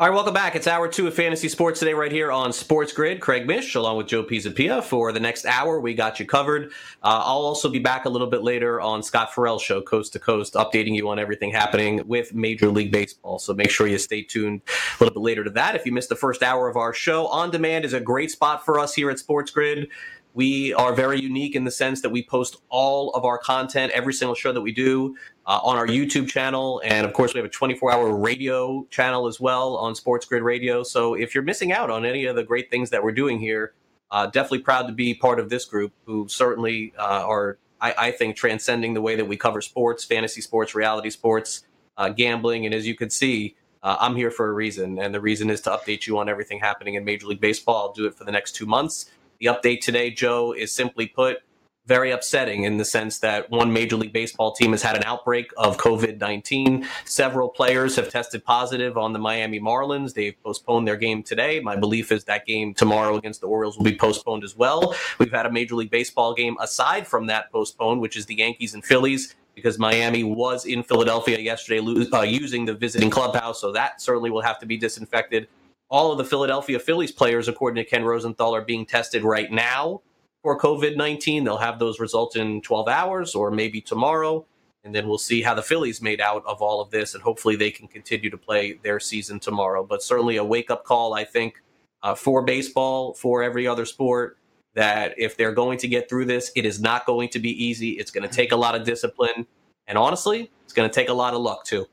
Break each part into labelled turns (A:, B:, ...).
A: All right, welcome back. It's hour two of Fantasy Sports today, right here on Sports Grid. Craig Mish, along with Joe Pisapia. For the next hour, we got you covered. Uh, I'll also be back a little bit later on Scott Ferrall's show, Coast to Coast, updating you on everything happening with Major League Baseball. So make sure you stay tuned a little bit later to that. If you missed the first hour of our show, On Demand is a great spot for us here at Sports Grid. We are very unique in the sense that we post all of our content, every single show that we do, uh, on our YouTube channel. And of course, we have a 24 hour radio channel as well on Sports Grid Radio. So if you're missing out on any of the great things that we're doing here, uh, definitely proud to be part of this group who certainly uh, are, I, I, think, transcending the way that we cover sports, fantasy sports, reality sports, uh, gambling. And as you can see, uh, I'm here for a reason. And the reason is to update you on everything happening in Major League Baseball. I'll do it for the next two months. The update today, Joe, is simply put very upsetting in the sense that one Major League Baseball team has had an outbreak of COVID 19. Several players have tested positive on the Miami Marlins. They've postponed their game today. My belief is that game tomorrow against the Orioles will be postponed as well. We've had a Major League Baseball game aside from that postponed, which is the Yankees and Phillies. Because Miami was in Philadelphia yesterday uh, using the visiting clubhouse, so that certainly will have to be disinfected all of the Philadelphia Phillies players, according to Ken Rosenthal, are being tested right now for COVID 19. They'll have those results in 12 hours or maybe tomorrow. And then we'll see how the Phillies made out of all of this. And hopefully they can continue to play their season tomorrow. But certainly a wake up call, I think, uh, for baseball, for every other sport, that if they're going to get through this, it is not going to be easy. It's going to take a lot of discipline. And honestly, it's going to take a lot of luck too.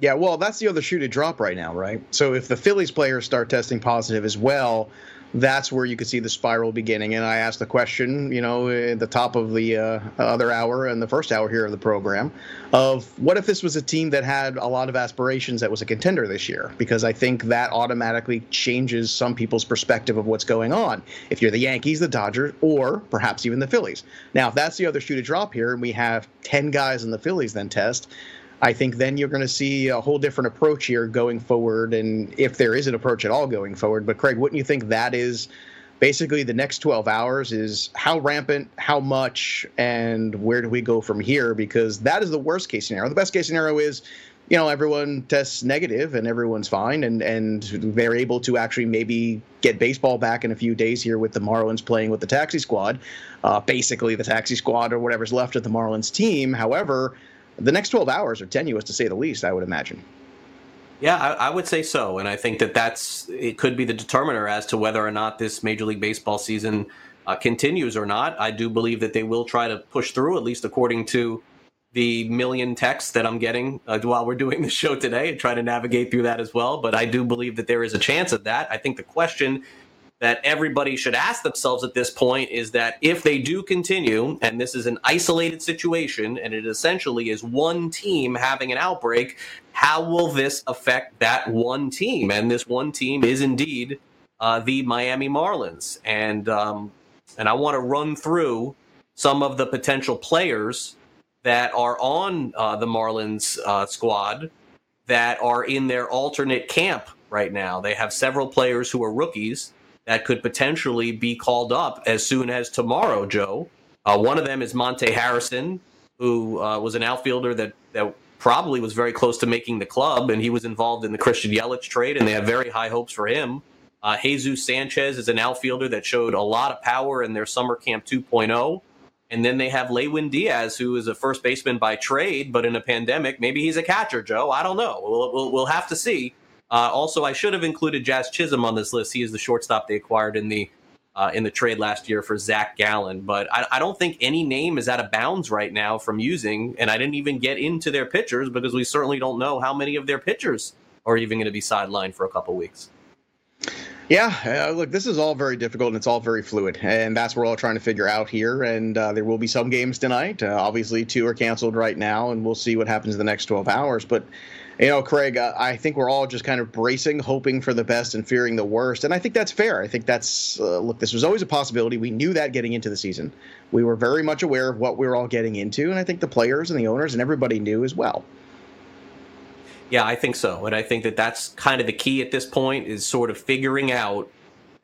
B: Yeah, well, that's the other shoe to drop right now, right? So if the Phillies players start testing positive as well, that's where you could see the spiral beginning. And I asked the question, you know, at the top of the uh, other hour and the first hour here of the program, of what if this was a team that had a lot of aspirations that was a contender this year? Because I think that automatically changes some people's perspective of what's going on. If you're the Yankees, the Dodgers, or perhaps even the Phillies. Now, if that's the other shoe to drop here, and we have 10 guys in the Phillies then test, I think then you're going to see a whole different approach here going forward, and if there is an approach at all going forward. But Craig, wouldn't you think that is basically the next 12 hours is how rampant, how much, and where do we go from here? Because that is the worst case scenario. The best case scenario is you know everyone tests negative and everyone's fine and and they're able to actually maybe get baseball back in a few days here with the Marlins playing with the taxi squad uh, basically the taxi squad or whatever's left of the Marlins team however the next 12 hours are tenuous to say the least, I would imagine.
A: Yeah, I, I, would say so, and I think that that's it could be the determiner as to whether or not this Major League Baseball season uh, continues or not. I do believe that they will try to push through, at least according to the million texts that I'm getting uh, while we're doing the show today, and try to navigate through that as well. But I do believe that there is a chance of that. I think the question that everybody should ask themselves at this point is that if they do continue, and this is an isolated situation, and it essentially is one team having an outbreak, how will this affect that one team? And this one team is indeed uh, the Miami Marlins. And um, and I want to run through some of the potential players that are on uh, the Marlins uh, squad that are in their alternate camp right now. They have several players who are rookies that could potentially be called up as soon as tomorrow, Joe. Uh, one of them is Monte Harrison, who uh, was an outfielder that, that probably was very close to making the club, and he was involved in the Christian Yelich trade, and they have very high hopes for him. Uh, Jesus Sanchez is an outfielder that showed a lot of power in their summer camp 2.0. And then they have Lewin Diaz, who is a first baseman by trade, but in a pandemic, maybe he's a catcher, Joe. I don't know. We'll, we'll, we'll have to see. Uh, also, I should have included Jazz Chisholm on this list. He is the shortstop they acquired in the uh, in the trade last year for Zach Gallen. But I, I, don't think any name is out of bounds right now from using. And I didn't even get into their pitchers because we certainly don't know how many of their pitchers are even going to be sidelined for a couple weeks.
B: Yeah, uh, look, this is all very difficult and it's all very fluid, and that's what we're all trying to figure out here. And uh, there will be some games tonight. Uh, obviously, two are canceled right now, and we'll see what happens in the next 12 hours. But you know, Craig, uh, I think we're all just kind of bracing, hoping for the best and fearing the worst. And I think that's fair. I think that's, uh, look, this was always a possibility. We knew that getting into the season. We were very much aware of what we were all getting into. And I think the players and the owners and everybody knew as well.
A: Yeah, I think so. And I think that that's kind of the key at this point is sort of figuring out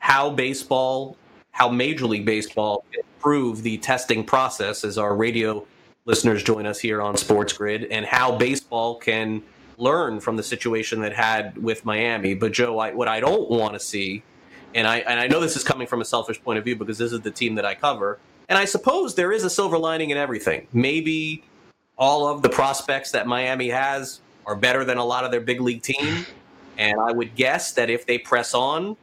A: how baseball, how Major League Baseball improve the testing process as our radio listeners join us here on Sports Grid and how baseball can learn from the situation that had with Miami. But Joe, I, what I don't want to see, and I and I know this is coming from a selfish point of view because this is the team that I cover, and I suppose there is a silver lining in everything. Maybe all of the prospects that Miami has are better than a lot of their big league team, and I would guess that if they press on,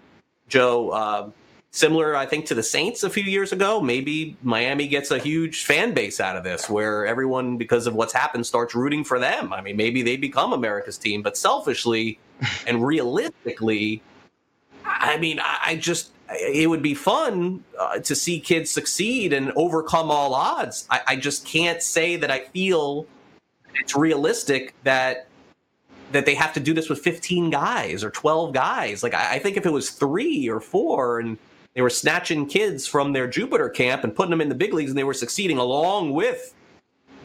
A: Joe. Uh, similar, I think, to the Saints a few years ago. Maybe Miami gets a huge fan base out of this, where everyone, because of what's happened, starts rooting for them. I mean, maybe they become America's team, but selfishly and realistically, I mean, I just it would be fun uh, to see kids succeed and overcome all odds. I, I just can't say that I feel it's realistic that that they have to do this with 15 guys or 12 guys. Like I, I think if it was three or four and they were snatching kids from their Jupiter camp and putting them in the big leagues, and they were succeeding along with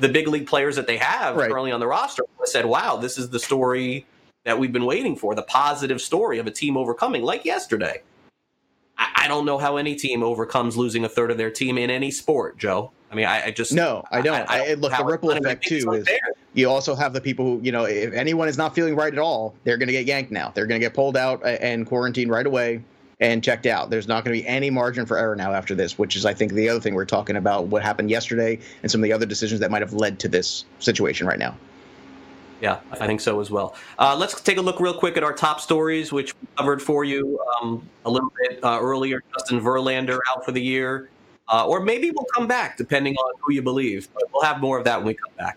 A: the big league players that they have right. currently on the roster. I said, "Wow, this is the story that we've been waiting for, the positive story of a team overcoming, like yesterday." I, I don't know how any team overcomes losing a third of their team in any sport, Joe. I mean, I, I just
B: no, I don't. I, I look, the ripple effect too is there. you also have the people who, you know, if anyone is not feeling right at all, they're going to get yanked now. They're going to get pulled out and quarantined right away and checked out. There's not going to be any margin for error now after this, which is, I think, the other thing we're talking about what happened yesterday and some of the other decisions that might have led to this situation right now.
A: Yeah, I think so as well. Uh, let's take a look real quick at our top stories, which we covered for you um, a little bit uh, earlier. Justin Verlander out for the year, uh, or maybe we'll come back depending on who you believe. But we'll have more of that when we come back.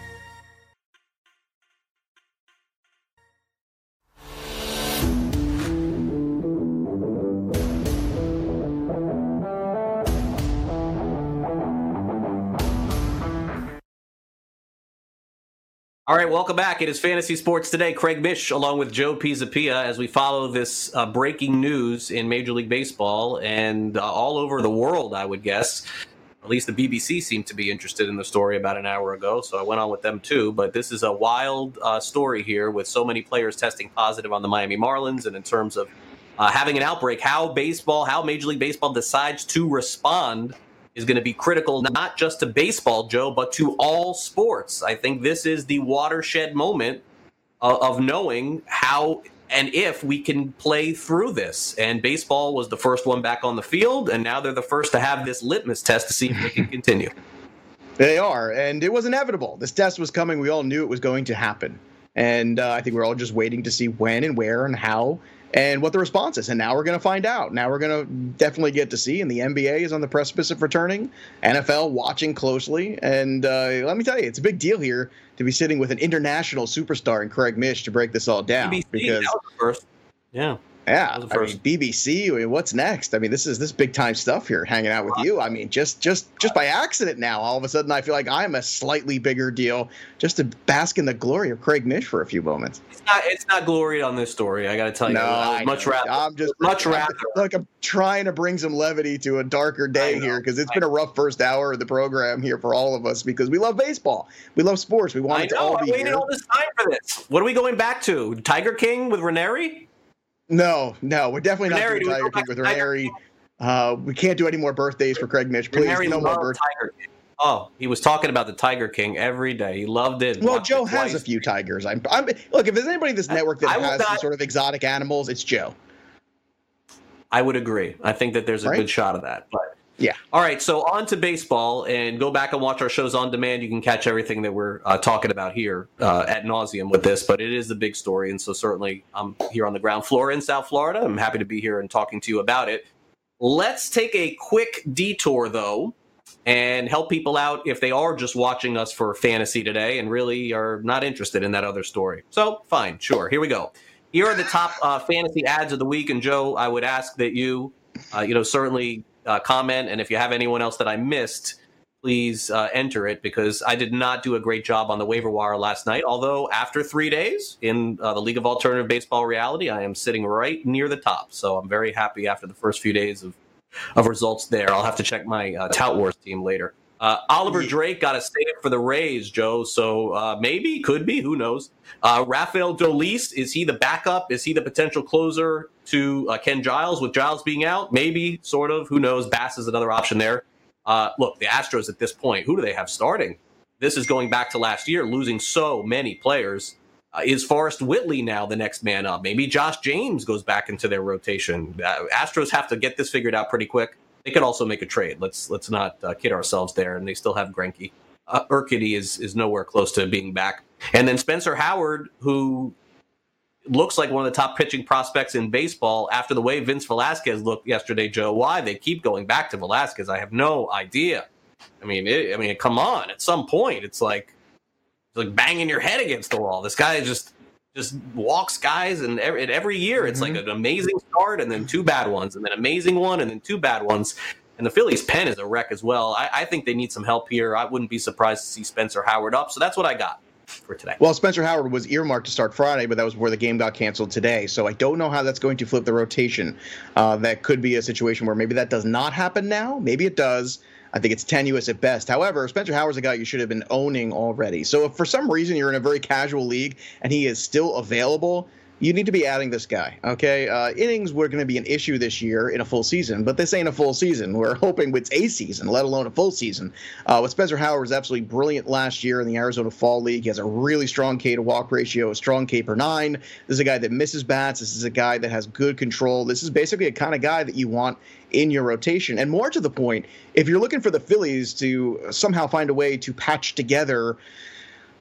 A: All right, welcome back. It is Fantasy Sports Today. Craig Mish along with Joe Pisapia as we follow this uh, breaking news in Major League Baseball and uh, all over the world, I would guess. At least the BBC seemed to be interested in the story about an hour ago, so I went on with them too. But this is a wild uh, story here with so many players testing positive on the Miami Marlins, and in terms of uh, having an outbreak, how baseball, how Major League Baseball decides to respond is going to be critical not just to baseball, Joe, but to all sports. I think this is the watershed moment of, of knowing how and if we can play through this. And baseball was the first one back on the field, and now they're the first to have this litmus test to see if they can continue.
B: They are, and it was inevitable. This test was coming. We all knew it was going to happen. And uh, I think we're all just waiting to see when and where and how and what the response is. And now we're going to find out. Now we're going to definitely get to see. And the NBA is on the precipice of returning. NFL watching closely. And uh, let me tell you, it's a big deal here to be sitting with an international superstar in Craig Mish to break this all down.
A: BBC,
B: because
A: first. Yeah.
B: Yeah, I mean BBC. I mean, what's next? I mean, this is this big time stuff here, hanging out with you. I mean, just just just by accident now, all of a sudden, I feel like I'm a slightly bigger deal just to bask in the glory of Craig Mish for a few moments.
A: It's not it's not glory on this story. I got to tell you,
B: no, I
A: much rather.
B: I'm just
A: much rather.
B: Look, I'm trying to bring some levity to a darker day here because it's been a rough first hour of the program here for all of us because we love baseball, we love sports, we want
A: I
B: it to
A: know,
B: all
A: I
B: be
A: waited
B: here.
A: all this time for this. What are we going back to? Tiger King with Ranieri?
B: No, no, we're definitely not
A: Ranieri,
B: doing Tiger King with Ranieri. Uh, we can't do any more birthdays for Craig Mish. please.
A: Ranieri
B: no more birthdays.
A: Tiger King. Oh, he was talking about the Tiger King every day. He loved it.
B: Well, Joe
A: it
B: has a few tigers. I'm, I'm look. If there's anybody in this network that has some
A: not-
B: sort of exotic animals, it's Joe.
A: I would agree. I think that there's a
B: Right?
A: good shot of that. But
B: Yeah.
A: all right, so on to baseball, and go back and watch our shows on demand. You can catch everything that we're uh, talking about here uh, at nauseum with this. But it is the big story, and so certainly I'm here on the ground floor in South Florida. I'm happy to be here and talking to you about it. Let's take a quick detour, though, and help people out if they are just watching us for fantasy today and really are not interested in that other story. So, fine, sure. Here we go. Here are the top uh, fantasy ads of the week. And Joe, I would ask that you, uh, you know, certainly uh, comment. And if you have anyone else that I missed, please uh, enter it because I did not do a great job on the waiver wire last night. Although after three days in uh, the League of Alternative Baseball reality, I am sitting right near the top. So I'm very happy after the first few days of of results there. I'll have to check my uh, Tout Wars team later. Uh, Oliver Drake got a save for the Rays, Joe. So uh, maybe, could be, who knows? Uh, Rafael Dolis, is he the backup? Is he the potential closer to uh, Ken Giles with Giles being out? Maybe, sort of. Who knows? Bass is another option there. Uh, look, the Astros at this point, who do they have starting? This is going back to last year, losing so many players. Uh, is Forrest Whitley now the next man up? Maybe Josh James goes back into their rotation. Uh, Astros have to get this figured out pretty quick. They could also make a trade. Let's let's not uh, kid ourselves there. And they still have Greinke. Uh, Urquidy is is nowhere close to being back. And then Spencer Howard, who looks like one of the top pitching prospects in baseball after the way Vince Velasquez looked yesterday. Joe, why they keep going back to Velasquez, I have no idea. I mean, it, I mean, come on. At some point, it's like it's like banging your head against the wall. This guy is just just walks guys, and every, and every year it's mm-hmm. like an amazing start, and then two bad ones, and then amazing one, and then two bad ones. And the Phillies' pen is a wreck as well. I, I think they need some help here. I wouldn't be surprised to see Spencer Howard up. So that's what I got for today.
B: Well, Spencer Howard was earmarked to start Friday, but that was where the game got canceled today. So I don't know how that's going to flip the rotation. Uh, that could be a situation where maybe that does not happen now. Maybe it does. I think it's tenuous at best. However, Spencer Howard's a guy you should have been owning already. So if for some reason you're in a very casual league and he is still available, you need to be adding this guy. Okay, uh, innings were going to be an issue this year in a full season, but this ain't a full season. We're hoping it's a season, let alone a full season. Uh, with Spencer Howard was absolutely brilliant last year in the Arizona Fall League. He has a really strong K to walk ratio, a strong K per nine. This is a guy that misses bats. This is a guy that has good control. This is basically a kind of guy that you want in your rotation. And more to the point, if you're looking for the Phillies to somehow find a way to patch together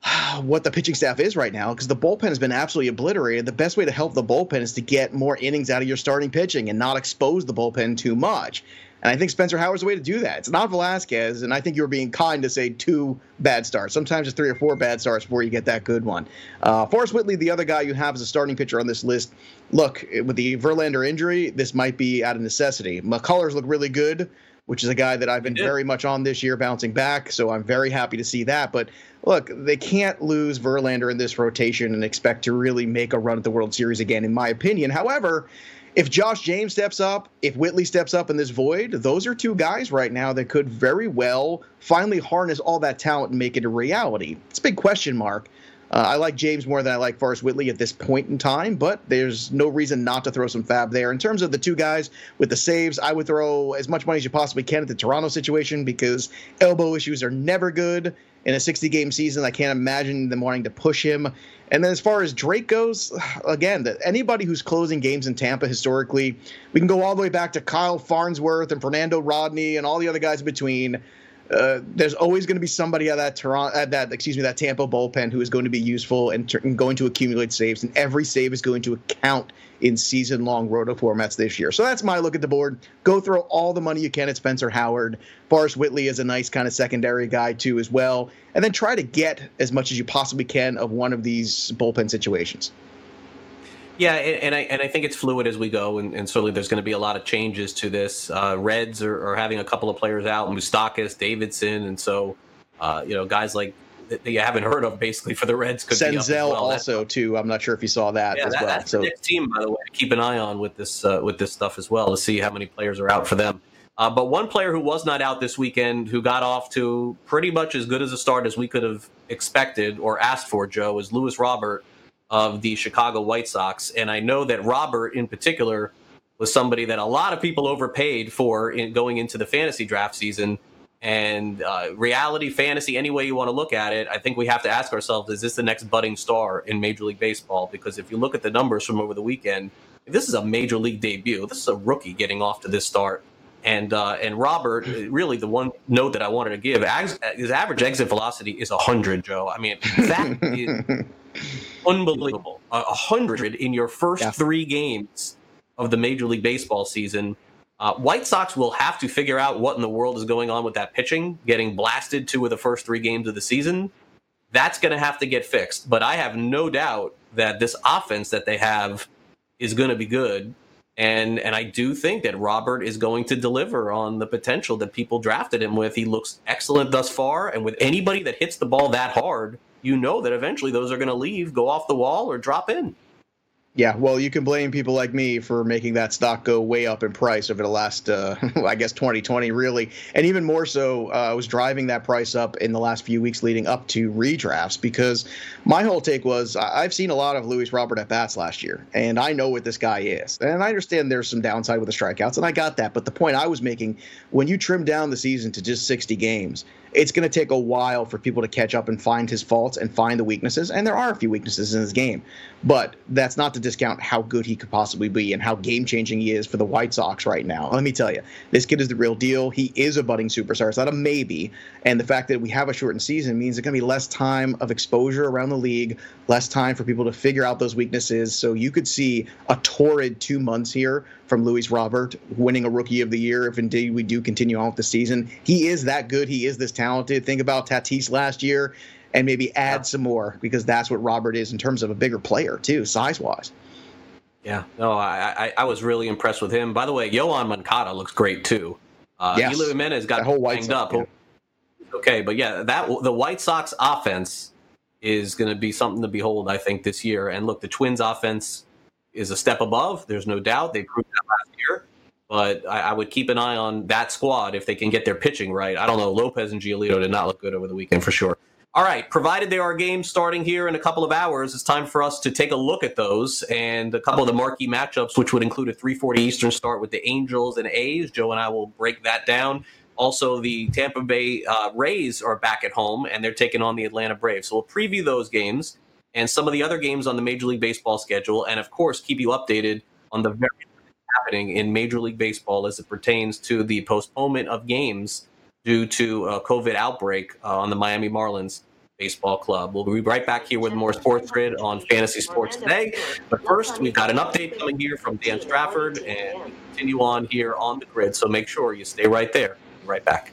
B: what the pitching staff is right now because the bullpen has been absolutely obliterated. The best way to help the bullpen is to get more innings out of your starting pitching and not expose the bullpen too much. And I think Spencer Howard's the way to do that. It's not Velasquez, and I think you were being kind to say two bad starts. Sometimes it's three or four bad starts before you get that good one. Uh, Forrest Whitley, the other guy you have as a starting pitcher on this list. Look, with the Verlander injury, this might be out of necessity. McCullers look really good which is a guy that I've been very much on this year, bouncing back. So I'm very happy to see that. But look, they can't lose Verlander in this rotation and expect to really make a run at the World Series again, in my opinion. However, if Josh James steps up, if Whitley steps up in this void, those are two guys right now that could very well finally harness all that talent and make it a reality. It's a big question mark. Uh, I like James more than I like Forrest Whitley at this point in time, but there's no reason not to throw some FAAB there. In terms of the two guys with the saves, I would throw as much money as you possibly can at the Toronto situation because elbow issues are never good in a 60 game season. I can't imagine them wanting to push him. And then as far as Drake goes, again, anybody who's closing games in Tampa historically, we can go all the way back to Kyle Farnsworth and Fernando Rodney and all the other guys in between. Uh, there's always going to be somebody at that Toronto, at that excuse me, that Tampa bullpen who is going to be useful and, and going to accumulate saves, and every save is going to count in season-long roto formats this year. So that's my look at the board. Go throw all the money you can at Spencer Howard. Forrest Whitley is a nice kind of secondary guy too, as well, and then try to get as much as you possibly can of one of these bullpen situations.
A: Yeah, and, I and I think it's fluid as we go, and, and certainly there's going to be a lot of changes to this. Uh, Reds are, are, having a couple of players out, Moustakas, Davidson, and so uh, you know guys like that you haven't heard of basically for the Reds
B: could Senzel well. also that's, too. I'm not sure if you saw that yeah, as that, well.
A: That's so the next team, by the way, to keep an eye on with this uh, with this stuff as well to see how many players are out for them. Uh, but one player who was not out this weekend, who got off to pretty much as good as a start as we could have expected or asked for, Joe, is Luis Robert of the Chicago White Sox. And I know that Robert, in particular, was somebody that a lot of people overpaid for in going into the fantasy draft season. And uh, reality, fantasy, any way you want to look at it, I think we have to ask ourselves: Is this the next budding star in Major League Baseball? Because if you look at the numbers from over the weekend, this is a Major League debut. This is a rookie getting off to this start. And uh, and Robert, really, the one note that I wanted to give: his average exit velocity is hundred. Joe, I mean that is unbelievable. A hundred in your first yeah. three games of the Major League Baseball season. Uh, White Sox will have to figure out what in the world is going on with that pitching, getting blasted two of the first three games of the season. That's going to have to get fixed. But I have no doubt that this offense that they have is going to be good. And and I do think that Robert is going to deliver on the potential that people drafted him with. He looks excellent thus far, and with anybody that hits the ball that hard, you know that eventually those are going to leave, go off the wall, or drop in.
B: Yeah, well, you can blame people like me for making that stock go way up in price over the last, uh, I guess, 2020, really. And even more so, uh, I was driving that price up in the last few weeks leading up to redrafts because my whole take was I've seen a lot of Luis Robert at bats last year, and I know what this guy is. And I understand there's some downside with the strikeouts, and I got that. But the point I was making when you trim down the season to just 60 games, it's going to take a while for people to catch up and find his faults and find the weaknesses. And there are a few weaknesses in his game, but that's not to discount how good he could possibly be and how game changing he is for the White Sox right now. Let me tell you, this kid is the real deal. He is a budding superstar. It's not a maybe. And the fact that we have a shortened season means there's going to be less time of exposure around the league, less time for people to figure out those weaknesses. So you could see a torrid two months here from Luis Robert winning a Rookie of the Year if indeed we do continue on with the season. He is that good. He is this talented. Think about Tatis last year and maybe add yeah. some more because that's what Robert is in terms of a bigger player too, size wise.
A: Yeah, no, I, I, I was really impressed with him. By the way, Yoan Moncada looks great too. Uh, yes. Eloy Jimenez got whole banged up. Yeah. Okay, but yeah, that the White Sox offense is going to be something to behold, I think, this year. And look, the Twins offense is a step above. There's no doubt they proved that last year. But I, I, would keep an eye on that squad if they can get their pitching right. I don't know. Lopez and Giolito did not look good over the weekend for sure. All right, provided there are games starting here in a couple of hours, it's time for us to take a look at those and a couple of the marquee matchups, which would include a 3:40 Eastern start with the Angels and A's. Joe and I will break that down. Also, the Tampa Bay uh, Rays are back at home and they're taking on the Atlanta Braves. So we'll preview those games and some of the other games on the Major League Baseball schedule, and of course, keep you updated on the very happening in Major League Baseball as it pertains to the postponement of games due to a COVID outbreak uh, on the Miami Marlins Baseball Club. We'll be right back here with more Sports Grid on Fantasy Sports today. But first, we've got an update coming here from Dan Strafford, and continue on here on the grid. So make sure you stay right there. Right back.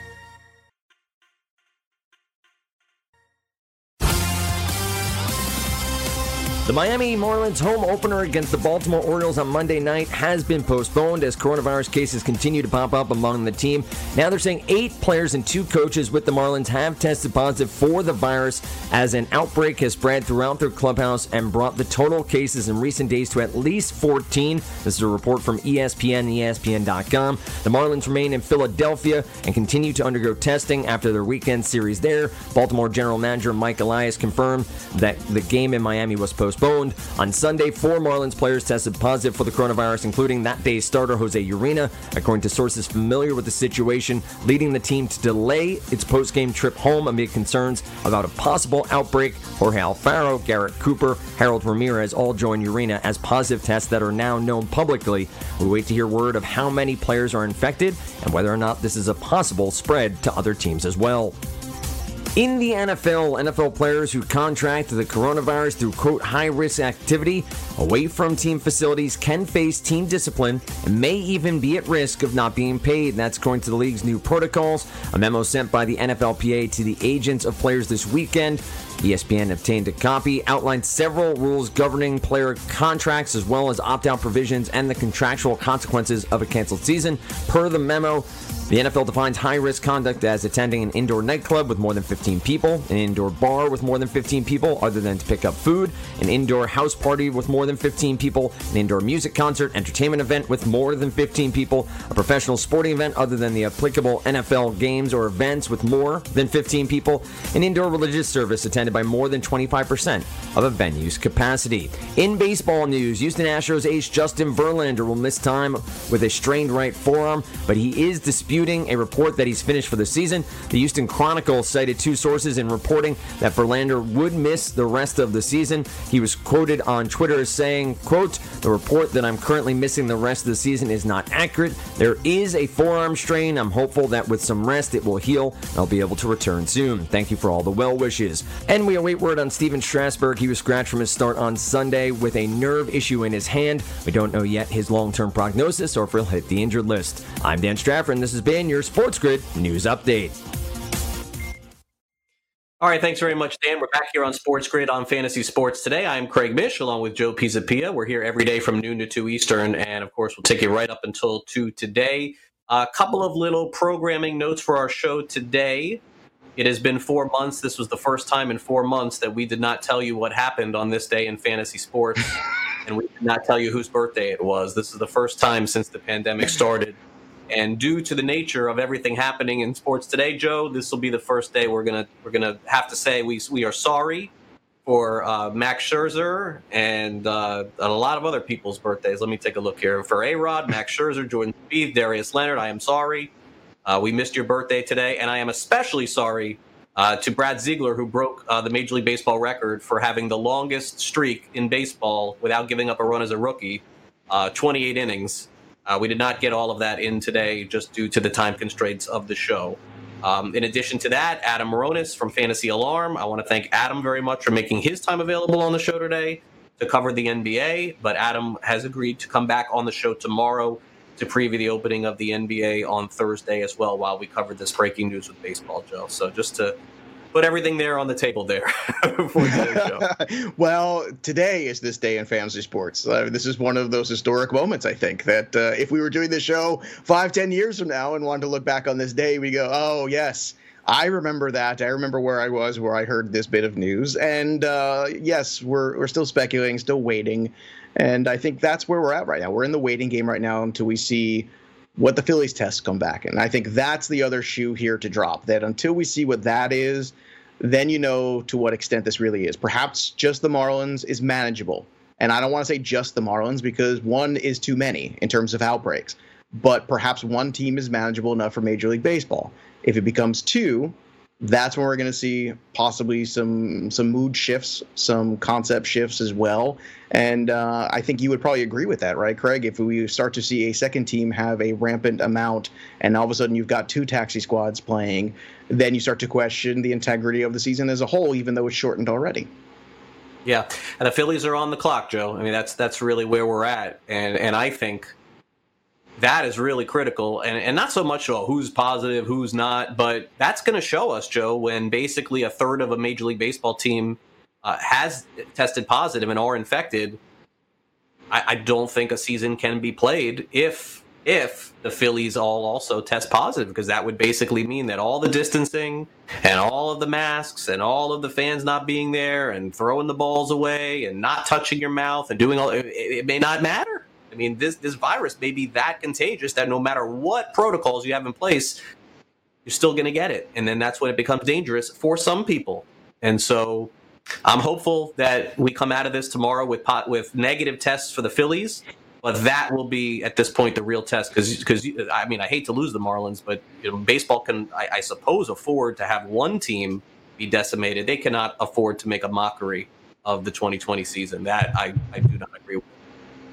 C: The Miami Marlins home opener against the Baltimore Orioles on Monday night has been postponed as coronavirus cases continue to pop up among the team. Now they're saying eight players and two coaches with the Marlins have tested positive for the virus as an outbreak has spread throughout their clubhouse and brought the total cases in recent days to at least 14. This is a report from ESPN and ESPN.com. The Marlins remain in Philadelphia and continue to undergo testing after their weekend series there. Baltimore general manager Mike Elias confirmed that the game in Miami was postponed postponed. On Sunday, four Marlins players tested positive for the coronavirus, including that day's starter Jose Urena, according to sources familiar with the situation, leading the team to delay its post-game trip home amid concerns about a possible outbreak. Jorge Alfaro, Garrett Cooper, Harold Ramirez all joined Urena as positive tests that are now known publicly. We wait to hear word of how many players are infected and whether or not this is a possible spread to other teams as well. In the NFL, NFL players who contract the coronavirus through quote high risk activity away from team facilities can face team discipline and may even be at risk of not being paid. That's according to the league's new protocols. A memo sent by the NFLPA to the agents of players this weekend ESPN obtained a copy, outlined several rules governing player contracts as well as opt out provisions and the contractual consequences of a canceled season. Per the memo, the NFL defines high risk conduct as attending an indoor nightclub with more than 15 people, an indoor bar with more than 15 people other than to pick up food, an indoor house party with more than 15 people, an indoor music concert, entertainment event with more than 15 people, a professional sporting event other than the applicable NFL games or events with more than 15 people, an indoor religious service attended by more than 25% of a venue's capacity. In baseball news, Houston Astros ace Justin Verlander will miss time with a strained right forearm, but he is disputing a report that he's finished for the season. The Houston Chronicle cited two sources in reporting that Verlander would miss the rest of the season. He was quoted on Twitter as saying, quote, the report that I'm currently missing the rest of the season is not accurate. There is a forearm strain. I'm hopeful that with some rest it will heal I'll be able to return soon. Thank you for all the well wishes. And we await word on Stephen Strasburg. He was scratched from his start on Sunday with a nerve issue in his hand. We don't know yet his long term prognosis or if he'll hit the injured list. I'm Dan Strafford, and this has been your Sports Grid News Update.
A: All right, thanks very much, Dan. We're back here on Sports Grid on Fantasy Sports today. I'm Craig Mish along with Joe Pisapia. We're here every day from noon to 2 Eastern, and of course, we'll take you right up until 2 today. A couple of little programming notes for our show today. It has been four months. This was the first time in four months that we did not tell you what happened on this day in fantasy sports, and we did not tell you whose birthday it was. This is the first time since the pandemic started and due to the nature of everything happening in sports today, Joe, this will be the first day we're gonna we're gonna have to say we we are sorry for uh, Max Scherzer and uh, a lot of other people's birthdays. Let me take a look here. For A Rod, Max Scherzer, Jordan Spieth, Darius Leonard, I am sorry. Uh, we missed your birthday today, and I am especially sorry uh, to Brad Ziegler, who broke uh, the Major League Baseball record for having the longest streak in baseball without giving up a run as a rookie, uh, 28 innings. Uh, we did not get all of that in today just due to the time constraints of the show. Um, in addition to that, Adam Ronis from Fantasy Alarm. I want to thank Adam very much for making his time available on the show today to cover the NBA. But Adam has agreed to come back on the show tomorrow to preview the opening of the NBA on Thursday as well while we cover this breaking news with baseball, Joe. So just to put everything there on the table there
B: well, today is this day in fantasy sports. Uh, this is one of those historic moments, I think, that uh, if we were doing this show five, ten years from now and wanted to look back on this day, we go, oh, yes. I remember that. I remember where I was, where I heard this bit of news, and uh, yes, we're we're still speculating, still waiting, and I think that's where we're at right now. We're in the waiting game right now until we see what the Phillies tests come back. And I think that's the other shoe here to drop. That until we see what that is, then you know to what extent this really is. Perhaps just the Marlins is manageable. And I don't want to say just the Marlins because one is too many in terms of outbreaks. But perhaps one team is manageable enough for Major League Baseball. If it becomes two, that's when we're going to see possibly some some mood shifts, some concept shifts as well. And uh, I think you would probably agree with that, right, Craig? If we start to see a second team have a rampant amount, and all of a sudden you've got two taxi squads playing, then you start to question the integrity of the season as a whole, even though it's shortened already.
A: Yeah, and the Phillies are on the clock, Joe. I mean, that's that's really where we're at, and and I think that is really critical. And, and not so much oh, who's positive who's not but that's going to show us joe when basically a third of a major league baseball team uh, has tested positive and are infected I, I, don't think a season can be played if if the phillies all also test positive because that would basically mean that all the distancing and all of the masks and all of the fans not being there and throwing the balls away and not touching your mouth and doing all it, it may not matter I mean, this this virus may be that contagious that no matter what protocols you have in place, you're still going to get it, and then that's when it becomes dangerous for some people. And so, I'm hopeful that we come out of this tomorrow with pot with negative tests for the Phillies. But that will be at this point the real test because because uh, I mean I hate to lose the Marlins, but you know, baseball can I, I suppose afford to have one team be decimated. They cannot afford to make a mockery of the 2020 season. That I, I do not agree with.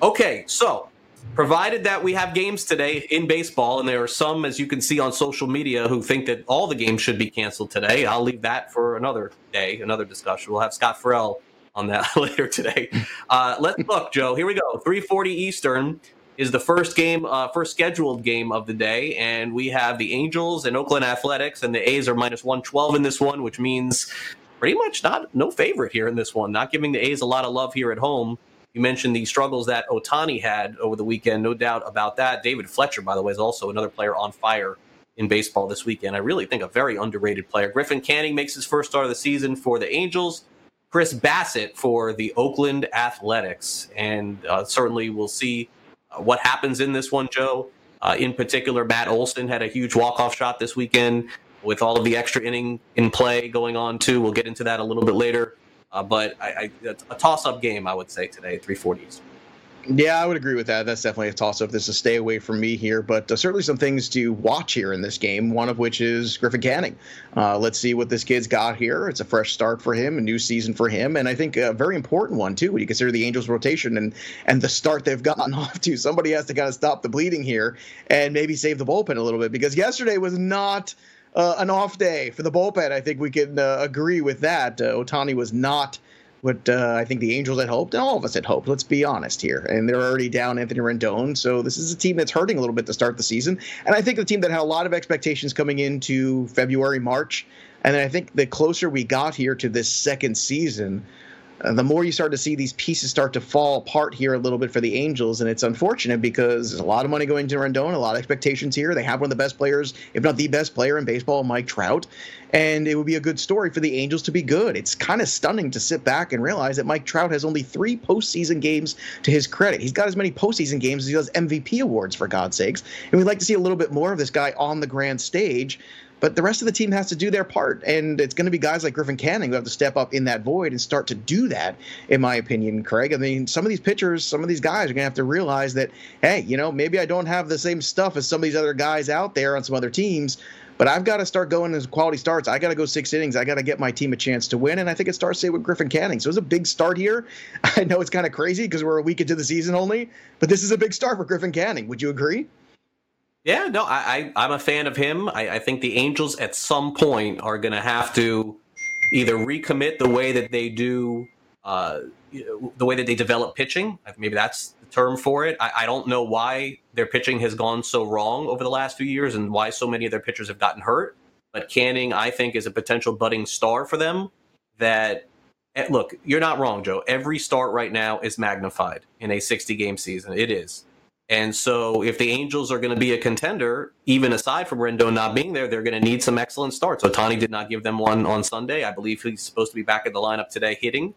A: Okay, so provided that we have games today in baseball, and there are some, as you can see on social media, who think that all the games should be canceled today. I'll leave that for another day, another discussion. We'll have Scott Ferrall on that later today. Uh, let's look, Joe. Here we go. 3:40 Eastern is the first game, uh, first scheduled game of the day, and we have the Angels and Oakland Athletics, and the A's are minus 112 in this one, which means pretty much not no favorite here in this one. Not giving the A's a lot of love here at home. You mentioned the struggles that Ohtani had over the weekend. No doubt about that. David Fletcher, by the way, is also another player on fire in baseball this weekend. I really think a very underrated player. Griffin Canning makes his first start of the season for the Angels. Chris Bassitt for the Oakland Athletics. And uh, certainly we'll see uh, what happens in this one, Joe. Uh, in particular, Matt Olson had a huge walk-off shot this weekend. with all of the extra inning in play going on too. We'll get into that a little bit later. Uh, but a toss-up game, I would say today, 340s.
B: Yeah, I would agree with that. That's definitely a toss up. This is a stay away from me here, but uh, certainly some things to watch here in this game. One of which is Griffin Canning. Uh, let's see what this kid's got here. It's a fresh start for him, a new season for him, and I think a very important one too when you consider the Angels' rotation and and the start they've gotten off to. Somebody has to kind of stop the bleeding here and maybe save the bullpen a little bit because yesterday was not. Uh, an off day for the bullpen. I think we can uh, agree with that. Uh, Ohtani was not what uh, I think the Angels had hoped, and all of us had hoped. Let's be honest here. And they're already down Anthony Rendon, so this is a team that's hurting a little bit to start the season. And I think the team that had a lot of expectations coming into February, March, and I think the closer we got here to this second season, uh, the more you start to see these pieces start to fall apart here a little bit for the Angels, and it's unfortunate because there's a lot of money going to Rendon, a lot of expectations here. They have one of the best players, if not the best player in baseball, Mike Trout, and it would be a good story for the Angels to be good. It's kind of stunning to sit back and realize that Mike Trout has only three postseason games to his credit. He's got as many postseason games as he does MVP awards, for God's sakes, and we'd like to see a little bit more of this guy on the grand stage. But the rest of the team has to do their part. And it's going to be guys like Griffin Canning who have to step up in that void and start to do that, in my opinion, Craig. I mean, some of these pitchers, some of these guys are going to have to realize that, hey, you know, maybe I don't have the same stuff as some of these other guys out there on some other teams. But I've got to start going as quality starts. I got to go six innings. I got to get my team a chance to win. And I think it starts say with Griffin Canning. So it's a big start here. I know it's kind of crazy because we're a week into the season only, but this is a big start for Griffin Canning. Would you agree?
A: Yeah, no, I, I am a fan of him. I, I think the Angels at some point are going to have to either recommit the way that they do, uh, the way that they develop pitching. Maybe that's the term for it. I, I don't know why their pitching has gone so wrong over the last few years and why so many of their pitchers have gotten hurt. But Canning, I think, is a potential budding star for them. That eh, look, you're not wrong, Joe. Every start right now is magnified in a 60 game season. It is. And so, if the Angels are going to be a contender, even aside from Rendon not being there, they're going to need some excellent starts. Ohtani did not give them one on Sunday. I believe he's supposed to be back in the lineup today hitting.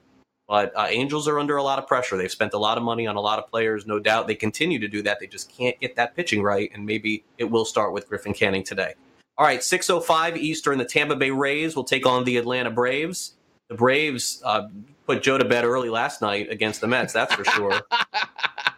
A: But uh, Angels are under a lot of pressure. They've spent a lot of money on a lot of players, no doubt. They continue to do that. They just can't get that pitching right, and maybe it will start with Griffin Canning today. All right, 6:05 Eastern. The Tampa Bay Rays will take on the Atlanta Braves. The Braves uh, put Joe to bed early last night against the Mets. That's for sure.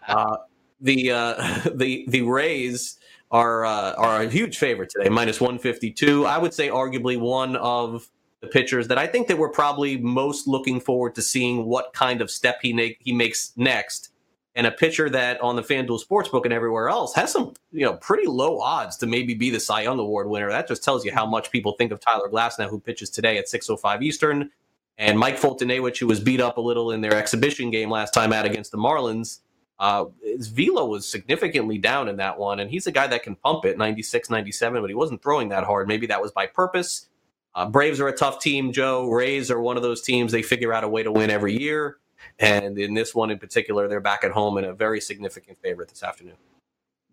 A: Uh, the uh, the the Rays are uh, are a huge favorite today, minus one fifty two. I would say arguably one of the pitchers that I think that we're probably most looking forward to seeing what kind of step he na- he makes next. And a pitcher that on the FanDuel Sportsbook and everywhere else has some, you know, pretty low odds to maybe be the Cy Young Award winner. That just tells you how much people think of Tyler Glasnow, who pitches today at 6:05 Eastern, and Mike Foltynewicz, who was beat up a little in their exhibition game last time out against the Marlins. Uh, his was significantly down in that one, and he's a guy that can pump it 96, 97, but he wasn't throwing that hard. Maybe that was by purpose. Uh, Braves are a tough team, Joe. Rays are one of those teams they figure out a way to win every year. And in this one in particular, they're back at home and a very significant favorite this afternoon.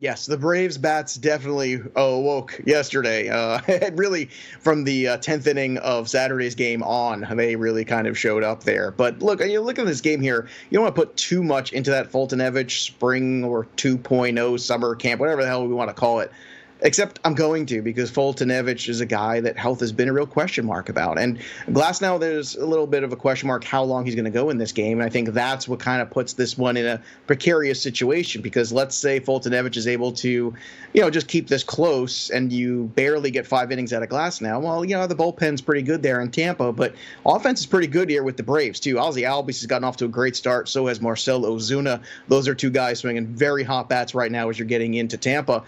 B: Yes, the Braves bats definitely awoke yesterday. Uh, really, from the uh, 10th inning of Saturday's game on, they really kind of showed up there. But look, you look at this game here, you don't want to put too much into that Foltynewicz spring or 2.0 summer camp, whatever the hell we want to call it. Except I'm going to because Foltynewicz is a guy that health has been a real question mark about. And Glasnow there's a little bit of a question mark how long he's going to go in this game. And I think that's what kind of puts this one in a precarious situation because let's say Foltynewicz is able to, you know, just keep this close and you barely get five innings out of Glasnow. Well, you know, the bullpen's pretty good there in Tampa, but offense is pretty good here with the Braves, too. Ozzie Albies has gotten off to a great start. So has Marcell Ozuna. Those are two guys swinging very hot bats right now as you're getting into Tampa.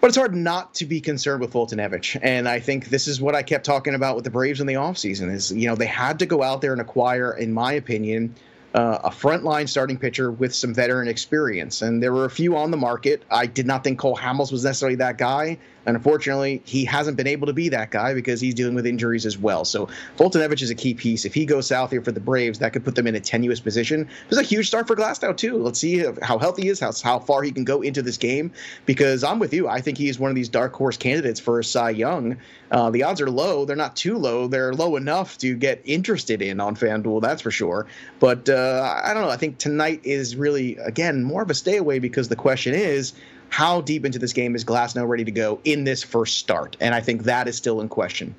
B: But it's hard not to be concerned with Foltynewicz. And I think this is what I kept talking about with the Braves in the offseason is, you know, they had to go out there and acquire, in my opinion, uh, a frontline starting pitcher with some veteran experience. And there were a few on the market. I did not think Cole Hamels was necessarily that guy. And unfortunately, he hasn't been able to be that guy because he's dealing with injuries as well. So Foltynewicz is a key piece. If he goes south here for the Braves, that could put them in a tenuous position. There's a huge start for Glasnow, too. Let's see how healthy he is, how, how far he can go into this game. Because I'm with you. I think he's one of these dark horse candidates for a Cy Young. Uh, the odds are low. They're not too low. They're low enough to get interested in on FanDuel, that's for sure. But uh, I don't know. I think tonight is really, again, more of a stay away because the question is, how deep into this game is Glasnow ready to go in this first start? And I think that is still in question.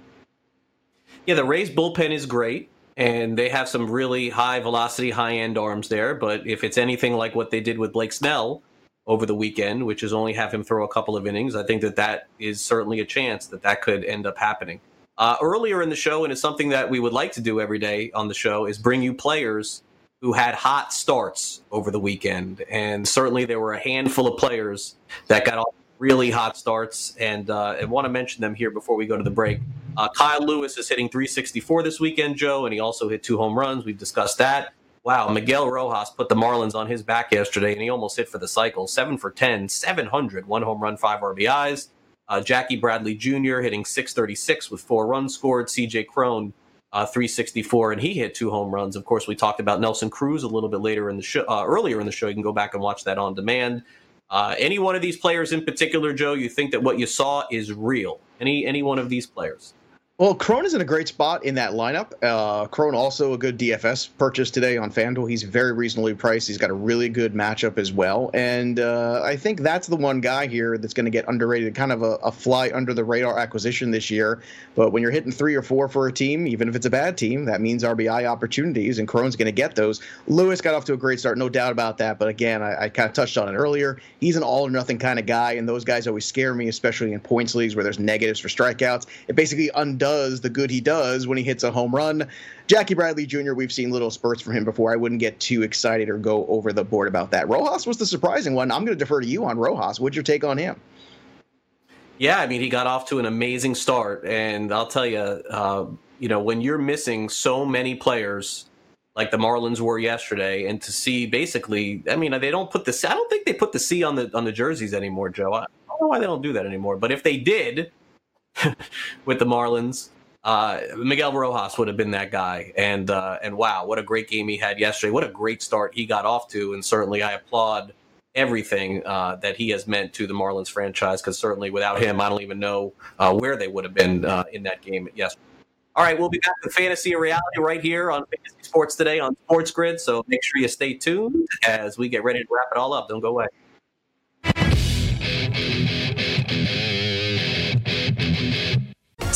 A: Yeah, the Rays bullpen is great, and they have some really high velocity, high end arms there. But if it's anything like what they did with Blake Snell over the weekend, which is only have him throw a couple of innings, I think that that is certainly a chance that that could end up happening. Uh, earlier in the show, and it's something that we would like to do every day on the show, is bring you players who had hot starts over the weekend. And certainly there were a handful of players that got off really hot starts. And uh, I want to mention them here before we go to the break. Uh, Kyle Lewis is hitting 364 this weekend, Joe, and he also hit two home runs. We've discussed that. Wow, Miguel Rojas put the Marlins on his back yesterday, and he almost hit for the cycle. Seven for 10, 700, one home run, five RBIs. Uh, Jackie Bradley Jr. hitting 636 with four runs scored. CJ Cron, uh, 364, and he hit two home runs. Of course, we talked about Nelson Cruz a little bit later in the show, uh, earlier in the show. You can go back and watch that on demand. Uh, any one of these players in particular, Joe, you think that what you saw is real? Any any one of these players?
B: Well, Cron is in a great spot in that lineup. Uh, Cron also a good DFS purchase today on FanDuel. He's very reasonably priced. He's got a really good matchup as well. And uh, I think that's the one guy here that's going to get underrated, kind of a, a, fly under the radar acquisition this year. But when you're hitting three or four for a team, even if it's a bad team, that means RBI opportunities, and Cron's going to get those. Lewis got off to a great start, no doubt about that. But again, I, I kind of touched on it earlier. He's an all or nothing kind of guy, and those guys always scare me, especially in points leagues where there's negatives for strikeouts. It basically undoes the good he does when he hits a home run. Jackie Bradley Jr., we've seen little spurts from him before. I wouldn't get too excited or go over the board about that. Rojas was the surprising one. I'm going to defer to you on Rojas. What's your take on him?
A: Yeah, I mean, he got off to an amazing start, and I'll tell you, uh, you know, when you're missing so many players like the Marlins were yesterday, and to see basically, I mean, they don't put the I don't think they put the C on the on the jerseys anymore, Joe. I don't know why they don't do that anymore, but if they did with the Marlins, uh, Miguel Rojas would have been that guy. And uh, and wow, what a great game he had yesterday! What a great start he got off to. And certainly, I applaud everything uh, that he has meant to the Marlins franchise. Because certainly, without him, I don't even know uh, where they would have been uh, in that game yesterday. All right, we'll be back with fantasy and reality right here on Fantasy Sports today on Sports Grid. So make sure you stay tuned as we get ready to wrap it all up. Don't go away.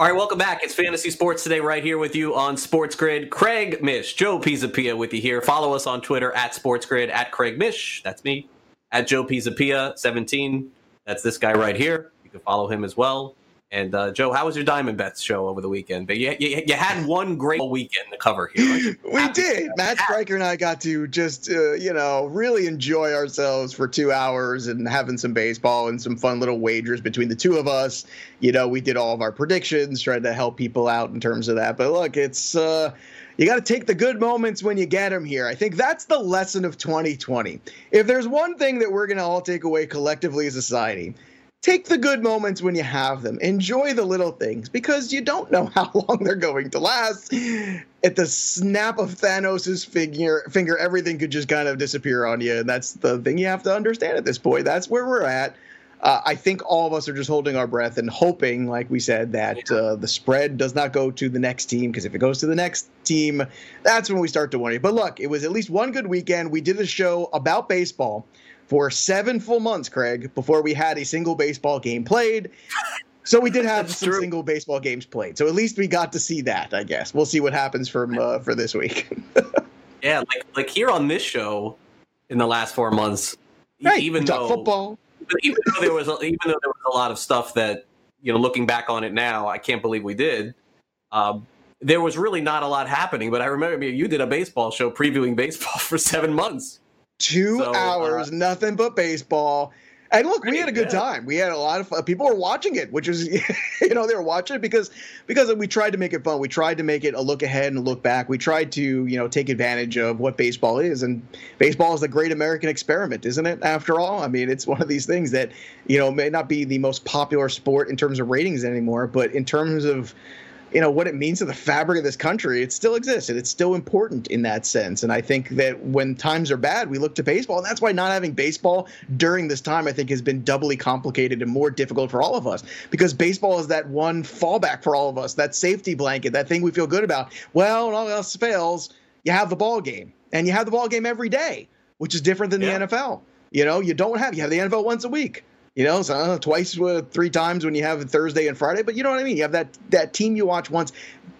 A: All right, welcome back. It's Fantasy Sports Today right here with you on Sports Grid. Craig Mish, Joe Pisapia with you here. Follow us on Twitter at Sports Grid, at Craig Mish. That's me. At Joe Pisapia, 17. That's this guy right here. You can follow him as well. And uh, Joe, how was your Diamond Bets show over the weekend? But you, you, you had one great weekend to cover here.
B: we did. Matt Striker and I got to just, uh, you know, really enjoy ourselves for two hours and having some baseball and some fun little wagers between the two of us. You know, we did all of our predictions, tried to help people out in terms of that. But look, it's. Uh, you got to take the good moments when you get them here. I think that's the lesson of 2020. If there's one thing that we're going to all take away collectively as a society, take the good moments when you have them. Enjoy the little things because you don't know how long they're going to last. At the snap of Thanos's finger, finger, everything could just kind of disappear on you, and that's the thing you have to understand at this point. That's where we're at. Uh, I think all of us are just holding our breath and hoping, like we said, that uh, the spread does not go to the next team. Because if it goes to the next team, that's when we start to worry. But look, it was at least one good weekend. We did a show about baseball for seven full months, Craig, before we had a single baseball game played. So we did have some true. single baseball games played. So at least we got to see that. I guess we'll see what happens from uh, for this week.
A: yeah, like like here on this show, in the last four months,
B: right.
A: even
B: though football,
A: even though there was a, even though there was a lot of stuff that you know, looking back on it now, I can't believe we did. Um, there was really not a lot happening, but I remember you did a baseball show previewing baseball for seven months
B: two so, uh, hours, uh, nothing but baseball. And look, we had a good time. We had a lot of fun. People were watching it, which is, you know, they were watching it because because we tried to make it fun. We tried to make it a look ahead and a look back. We tried to, you know, take advantage of what baseball is, and baseball is the great American experiment, isn't it? After all, I mean, it's one of these things that, you know, may not be the most popular sport in terms of ratings anymore, but in terms of you know what it means to the fabric of this country it still exists and it's still important in that sense. And i think that when times are bad we look to baseball and that's why not having baseball during this time i think has been doubly complicated and more difficult for all of us. Because baseball is that one fallback for all of us that safety blanket that thing we feel good about. Well when all else fails you have the ball game and you have the ball game every day which is different than yeah. the nfl you know you don't have you have the nfl once a week you know, so know, twice, uh, three times when you have Thursday and Friday. But you know what I mean. You have that that team you watch once.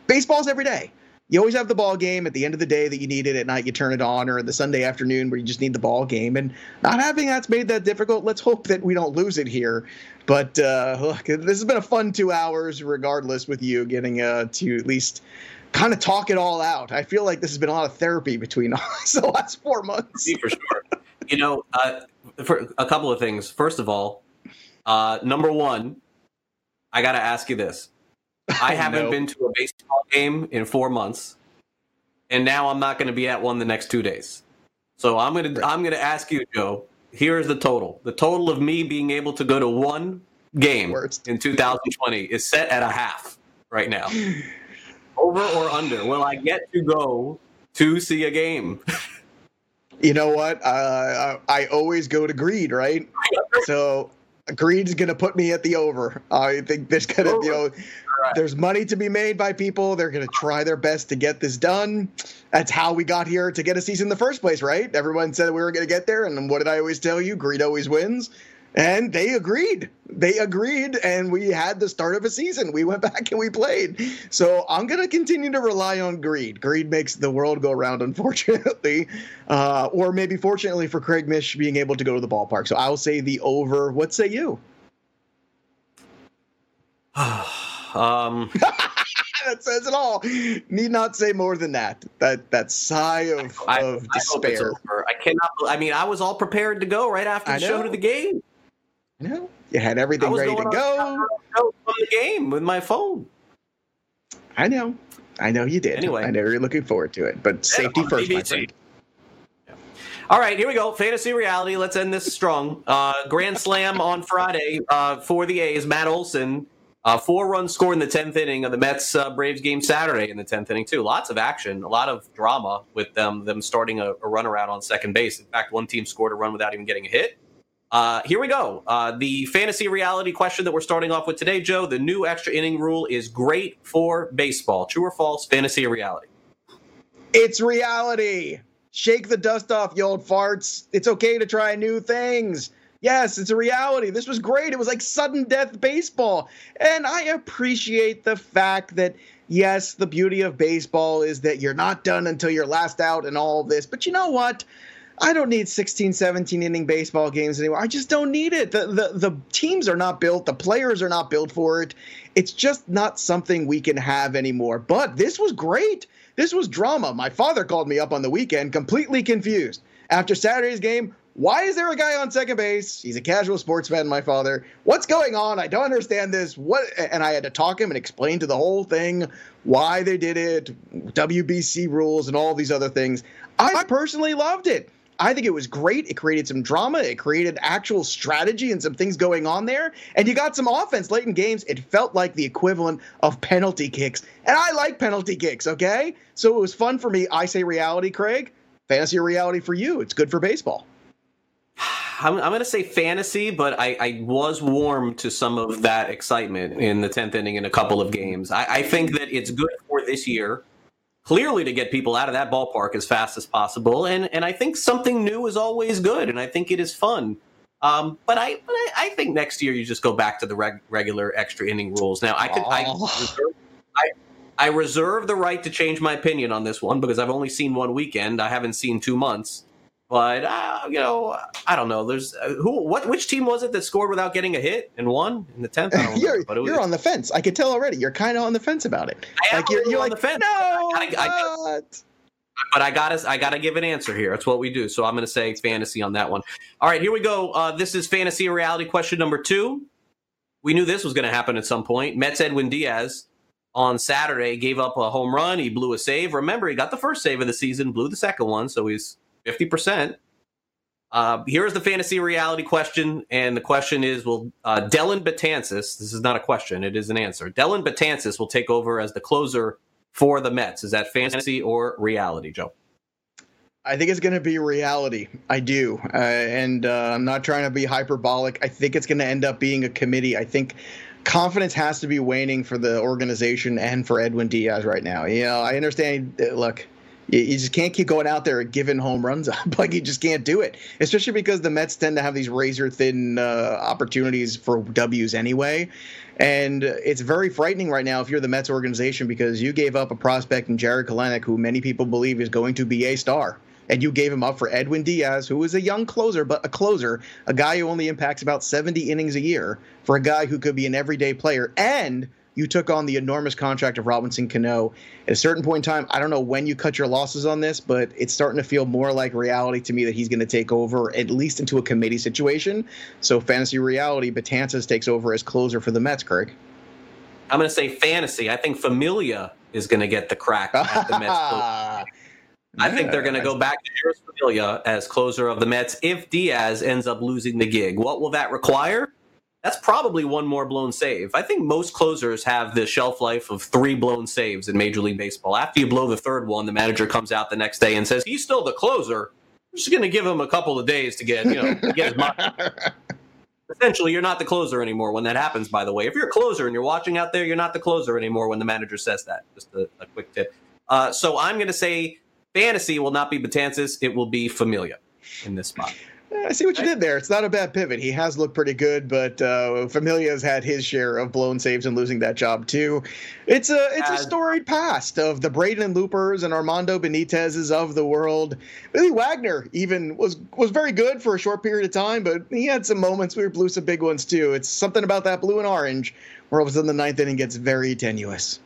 B: Baseball's every day. You always have the ball game at the end of the day that you need it. At night, you turn it on, or the Sunday afternoon where you just need the ball game. And not having that's made that difficult. Let's hope that we don't lose it here. But uh, look, this has been a fun two hours, regardless, with you getting uh, to at least kind of talk it all out. I feel like this has been a lot of therapy between us the last four months.
A: for sure. You know, uh, for a couple of things. First of all, uh, number one, I got to ask you this. I haven't no. been to a baseball game in four months, and now I'm not going to be at one the next two days. So I'm gonna I'm gonna ask you, Joe. Here's the total. The total of me being able to go to one game Worst. in 2020 is set at a half right now. Over or under? Will I get to go to see a game?
B: you know what? Uh, I always go to greed, right? So Greed's going to put me at the over. I think there's going to, you know, right. there's money to be made by people. They're going to try their best to get this done. That's how we got here to get a season in the first place, right? Everyone said we were going to get there. And what did I always tell you? Greed always wins. And they agreed. They agreed, and we had the start of a season. We went back and we played. So I'm going to continue to rely on greed. Greed makes the world go round, unfortunately, uh, or maybe fortunately for Craig Mish being able to go to the ballpark. So I'll say the over. What say you?
A: um.
B: that says it all. Need not say more than that. That that sigh of, I, of I despair.
A: I cannot. I mean, I was all prepared to go right after the show to the game.
B: No, you had everything ready to go.
A: From the game with my phone.
B: I know, I know you did. Anyway, I know you're looking forward to it, but safety first, my friend.
A: All right, here we go. Fantasy reality. Let's end this strong. Uh, Grand Slam on Friday uh, for the A's. Matt Olson, uh, four runs scored in the tenth inning of the Mets uh, Braves game Saturday in the tenth inning too. Lots of action, a lot of drama with them them starting a, a runner out on second base. In fact, one team scored a run without even getting a hit. Uh, here we go. Uh, the fantasy reality question that we're starting off with today, Joe. The new extra inning rule is great for baseball. True or false? Fantasy or reality?
B: It's reality. Shake the dust off, you old farts. It's okay to try new things. Yes, it's a reality. This was great. It was like sudden death baseball. And I appreciate the fact that, yes, the beauty of baseball is that you're not done until you're last out and all this. But you know what? I don't need 16, 17 inning baseball games anymore. I just don't need it. The, the the teams are not built, the players are not built for it. It's just not something we can have anymore. But this was great. This was drama. My father called me up on the weekend completely confused. After Saturday's game, why is there a guy on second base? He's a casual sports fan, my father. What's going on? I don't understand this. What and I had to talk him and explain to the whole thing why they did it, WBC rules and all these other things. I personally loved it. I think it was great. It created some drama. It created actual strategy and some things going on there. And you got some offense late in games. It felt like the equivalent of penalty kicks. And I like penalty kicks, okay? So it was fun for me. I say reality, Craig. Fantasy reality for you. It's good for baseball.
A: I'm, I'm going to say fantasy, but I, I, was warm to some of that excitement in the 10th inning in a couple of games. I, I think that it's good for this year clearly to get people out of that ballpark as fast as possible. And and I think something new is always good, and I think it is fun. Um, but I but I, I, think next year you just go back to the reg- regular extra inning rules. Now I could I, reserve, I I reserve the right to change my opinion on this one because I've only seen one weekend. I haven't seen two months. But uh, you know, I don't know. There's uh, who? What? Which team was it that scored without getting a hit and won in the tenth?
B: you're was, you're on the fence. I could tell already. You're kind of on the fence about it.
A: I like you're, you're on like, the fence.
B: No, I, I,
A: but I gotta I gotta give an answer here. That's what we do. So I'm gonna say it's fantasy on that one. All right, here we go. Uh, this is fantasy reality question number two. We knew this was going to happen at some point. Mets Edwin Diaz on Saturday gave up a home run. He blew a save. Remember, he got the first save of the season, blew the second one, so he's 50%. Uh, here's the fantasy reality question, and the question is: Will uh, Dellin Betances? This is not a question; it is an answer. Dellin Betances will take over as the closer for the Mets. Is that fantasy or reality, Joe?
B: I think it's going to be reality. I do, uh, and uh, I'm not trying to be hyperbolic. I think it's going to end up being a committee. I think confidence has to be waning for the organization and for Edwin Diaz right now. You know, I understand. Uh, look, you, just can't keep going out there and giving home runs up. like you just can't do it, especially because the Mets tend to have these razor thin uh, opportunities for W's anyway. And it's very frightening right now if you're the Mets organization because you gave up a prospect in Jarred Kelenic, who many people believe is going to be a star and you gave him up for Edwin Diaz, who is a young closer, but a closer, a guy who only impacts about 70 innings a year, for a guy who could be an everyday player, and you took on the enormous contract of Robinson Cano. At a certain point in time, I don't know when you cut your losses on this, but it's starting to feel more like reality to me that he's going to take over at least into a committee situation. So fantasy reality, Betances takes over as closer for the Mets, Craig.
A: I'm going to say fantasy. I think Familia is going to get the crack at the Mets. I think they're going to go back to Harris Familia as closer of the Mets if Diaz ends up losing the gig. What will that require? That's probably one more blown save. I think most closers have the shelf life of three blown saves in Major League Baseball. After you blow the third one, the manager comes out the next day and says he's still the closer. I'm just going to give him a couple of days to get you know get his money. Essentially, you're not the closer anymore when that happens. By the way, if you're a closer and you're watching out there, you're not the closer anymore when the manager says that. Just a, a quick tip. Uh, so I'm going to say fantasy will not be Betances; it will be Familia in this spot.
B: I see what you did there. It's not a bad pivot. He has looked pretty good, but uh, Familia's had his share of blown saves and losing that job too. It's a it's a storied past of the Braden Loopers and Armando Benitez's of the world. Billy Wagner even was was very good for a short period of time, but he had some moments where he blew some big ones too. It's something about that blue and orange where all of a sudden the ninth inning gets very tenuous.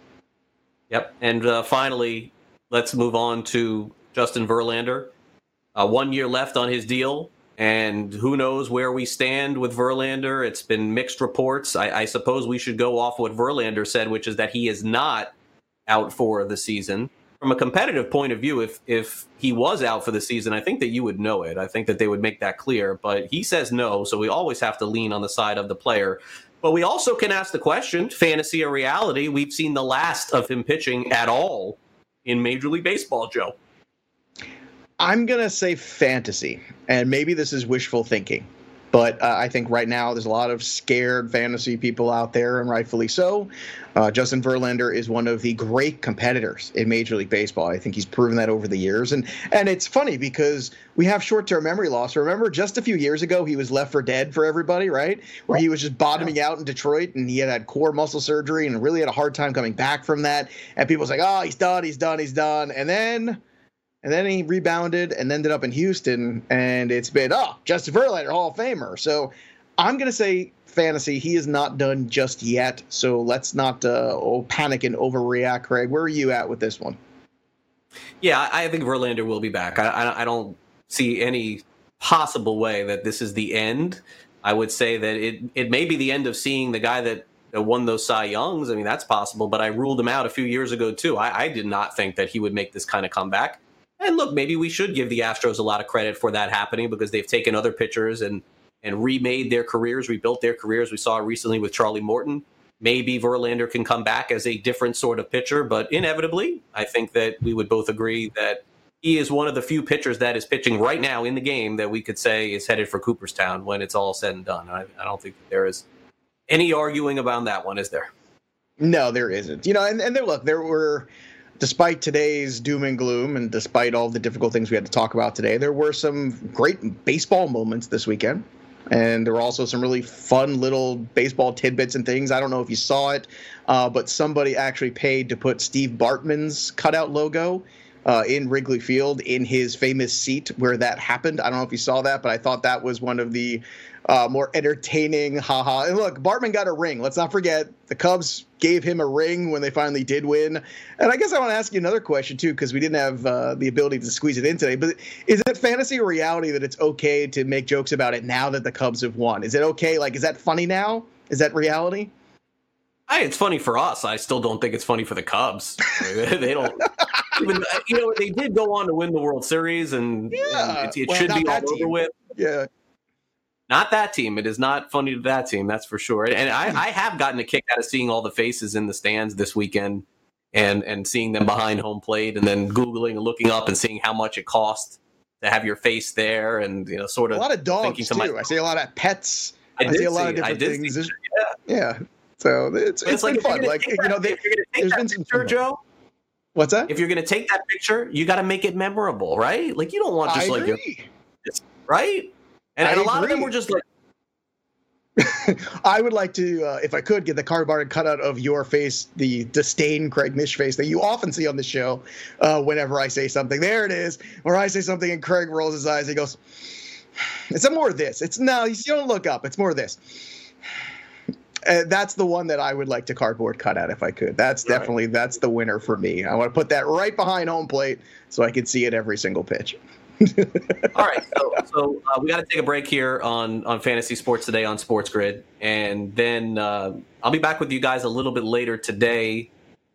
A: Yep, and uh, finally, let's move on to Justin Verlander. Uh, one year left on his deal, and who knows where we stand with Verlander. It's been mixed reports. I, I suppose we should go off what Verlander said, which is that he is not out for the season. From a competitive point of view, if if he was out for the season, I think that you would know it. I think that they would make that clear. But he says no, so we always have to lean on the side of the player. But we also can ask the question, fantasy or reality. We've seen the last of him pitching at all in Major League Baseball, Joe?
B: I'm going to say fantasy, and maybe this is wishful thinking. But uh, I think right now there's a lot of scared fantasy people out there, and rightfully so. Uh, Justin Verlander is one of the great competitors in Major League Baseball. I think he's proven that over the years, and and it's funny because we have short-term memory loss. Remember, just a few years ago, he was left for dead for everybody, right? Where he was just bottoming out in Detroit, and he had had core muscle surgery, and really had a hard time coming back from that. And people was like, "Oh, he's done, he's done, he's done," and then and then he rebounded and ended up in Houston, and it's been oh Justin Verlander Hall of Famer. So I'm gonna say fantasy. He is not done just yet. So let's not uh, oh, panic and overreact. Craig, where are you at with this one?
A: Yeah, I think Verlander will be back. I, I don't see any possible way that this is the end. I would say that it it may be the end of seeing the guy that won those Cy Youngs. I mean, that's possible, but I ruled him out a few years ago too. I, I did not think that he would make this kind of comeback. And look, maybe we should give the Astros a lot of credit for that happening because they've taken other pitchers and and remade their careers, rebuilt their careers. We saw recently with Charlie Morton. Maybe Verlander can come back as a different sort of pitcher, but inevitably, I think that we would both agree that he is one of the few pitchers that is pitching right now in the game that we could say is headed for Cooperstown when it's all said and done. I, I don't think there is any arguing about that one, is there?
B: No, there isn't. You know, and, and there, look, there were despite today's doom and gloom and despite all the difficult things we had to talk about today, there were some great baseball moments this weekend. And there were also some really fun little baseball tidbits and things. I don't know if you saw it, uh, but somebody actually paid to put Steve Bartman's cutout logo uh, in Wrigley Field in his famous seat where that happened. I don't know if you saw that, but I thought that was one of the uh, more entertaining. Haha. And look, Bartman got a ring. Let's not forget the Cubs gave him a ring when they finally did win. And I guess I want to ask you another question too, because we didn't have uh, the ability to squeeze it in today. But is it fantasy or reality that it's okay to make jokes about it now that the Cubs have won? Is it okay? Like, is that funny now? Is that reality?
A: Hey, it's funny for us. I still don't think it's funny for the Cubs. they don't even, you know, they did go on to win the World Series, and,
B: Yeah.
A: and it, it
B: Well,
A: should be all over with.
B: Yeah.
A: Not that team. It is not funny to that team. That's for sure. And I, I have gotten a kick out of seeing all the faces in the stands this weekend, and and seeing them behind home plate, and then googling and looking up and seeing how much it costs to have your face there, and you know, sort of A
B: lot of dogs
A: thinking
B: too.
A: to
B: I see a lot of pets.
A: I
B: I, see a lot of different things. There's- yeah. So it's,
A: But
B: it's been fun. Like you know, they,
A: if you're gonna take
B: there's been some
A: picture, Joe.
B: what's that?
A: If you're gonna take that picture, you got to make it memorable, right? Like you don't want just
B: I
A: like your
B: agree.
A: right. And, and a lot of them were just like,
B: I would like to, uh, if I could, get the cardboard cutout of your face, the disdain Craig Mish face that you often see on the show uh, whenever I say something. There it is. Or I say something and Craig rolls his eyes. He goes, "It's more of this. It's no, you don't look up. It's more of this." Uh, that's the one that I would like to cardboard cut out if I could. That's
A: Right.
B: definitely that's the winner for me. I want to put that right behind home plate so I can see it every single pitch.
A: all right, so so uh, we got to take a break here on on fantasy sports today on Sports Grid, and then uh, I'll be back with you guys a little bit later today,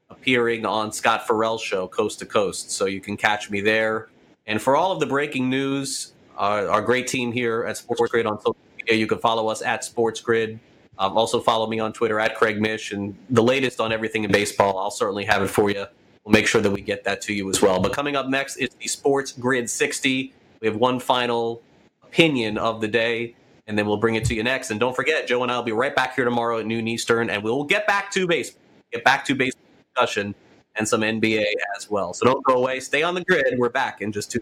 A: appearing on Scott Ferrall's show Coast to Coast. So you can catch me there. And for all of the breaking news, our, our great team here at Sports Grid on social media, you can follow us at Sports Grid. Um, also follow me on Twitter at Craig Mish, and the latest on everything in baseball. I'll certainly have it for you. We'll make sure that we get that to you as well. But coming up next is the Sports Grid 60. We have one final opinion of the day, and then we'll bring it to you next. And don't forget, Joe and I will be right back here tomorrow at noon Eastern, and we will get back to baseball, get back to baseball discussion and some NBA as well. So don't go away. Stay on the grid. We're back in just two.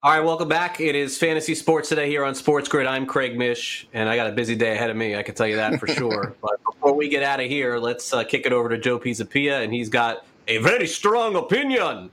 A: All right, welcome back. It is Fantasy Sports today here on Sports Grid. I'm Craig Mish, and I got a busy day ahead of me. I can tell you that for sure. but before we get out of here, let's uh, kick it over to Joe Pisapia, and he's got a very strong opinion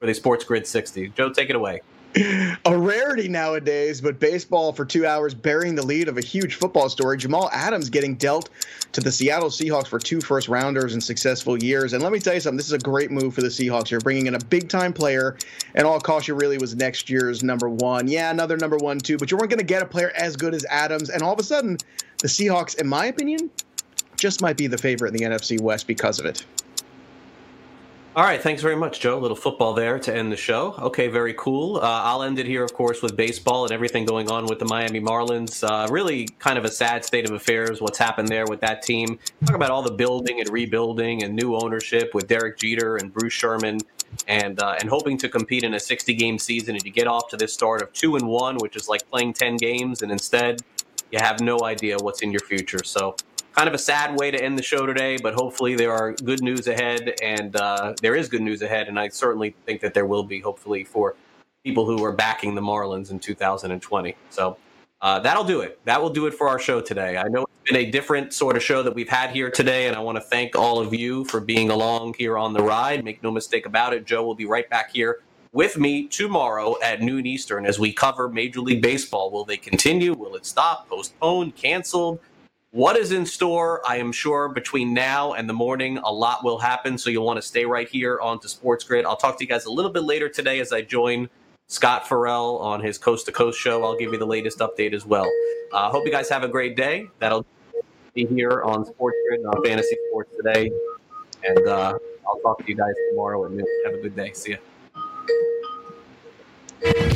A: for the Sports Grid 60. Joe, take it away.
B: a rarity nowadays, but baseball for two hours burying the lead of a huge football story. Jamal Adams getting dealt to the Seattle Seahawks for two first rounders in successful years. And let me tell you something, this is a great move for the Seahawks. You're bringing in a big time player, and all cost you really was next year's number one. Yeah, another number one, too, but you weren't going to get a player as good as Adams. And all of a sudden, the Seahawks, in my opinion, just might be the favorite in the NFC West because of it.
A: All right, thanks very much, Joe. A little football there to end the show. Okay, very cool. Uh, I'll end it here, of course, with baseball and everything going on with the Miami Marlins. Uh, really, kind of a sad state of affairs. What's happened there with that team? Talk about all the building and rebuilding and new ownership with Derek Jeter and Bruce Sherman, and uh, and hoping to compete in a 60 game season. And you get off to this start of two and one, which is like playing 10 games, and instead you have no idea what's in your future. So kind of a sad way to end the show today, but hopefully there are good news ahead, and uh, there is good news ahead, and I certainly think that there will be, hopefully, for people who are backing the Marlins in 2020. So uh, that'll do it. That will do it for our show today. I know it's been a different sort of show that we've had here today, and I want to thank all of you for being along here on the ride. Make no mistake about it, Joe will be right back here with me tomorrow at noon Eastern as we cover Major League Baseball. Will they continue? Will it stop? Postponed? Canceled? What is in store? I am sure between now and the morning, a lot will happen. So you'll want to stay right here on to Sports Grid. I'll talk to you guys a little bit later today as I join Scott Ferrall on his Coast to Coast show. I'll give you the latest update as well. I uh, hope you guys have a great day. That'll be here on Sports Grid on Fantasy Sports today. And uh, I'll talk to you guys tomorrow at noon. Have a good day. See ya.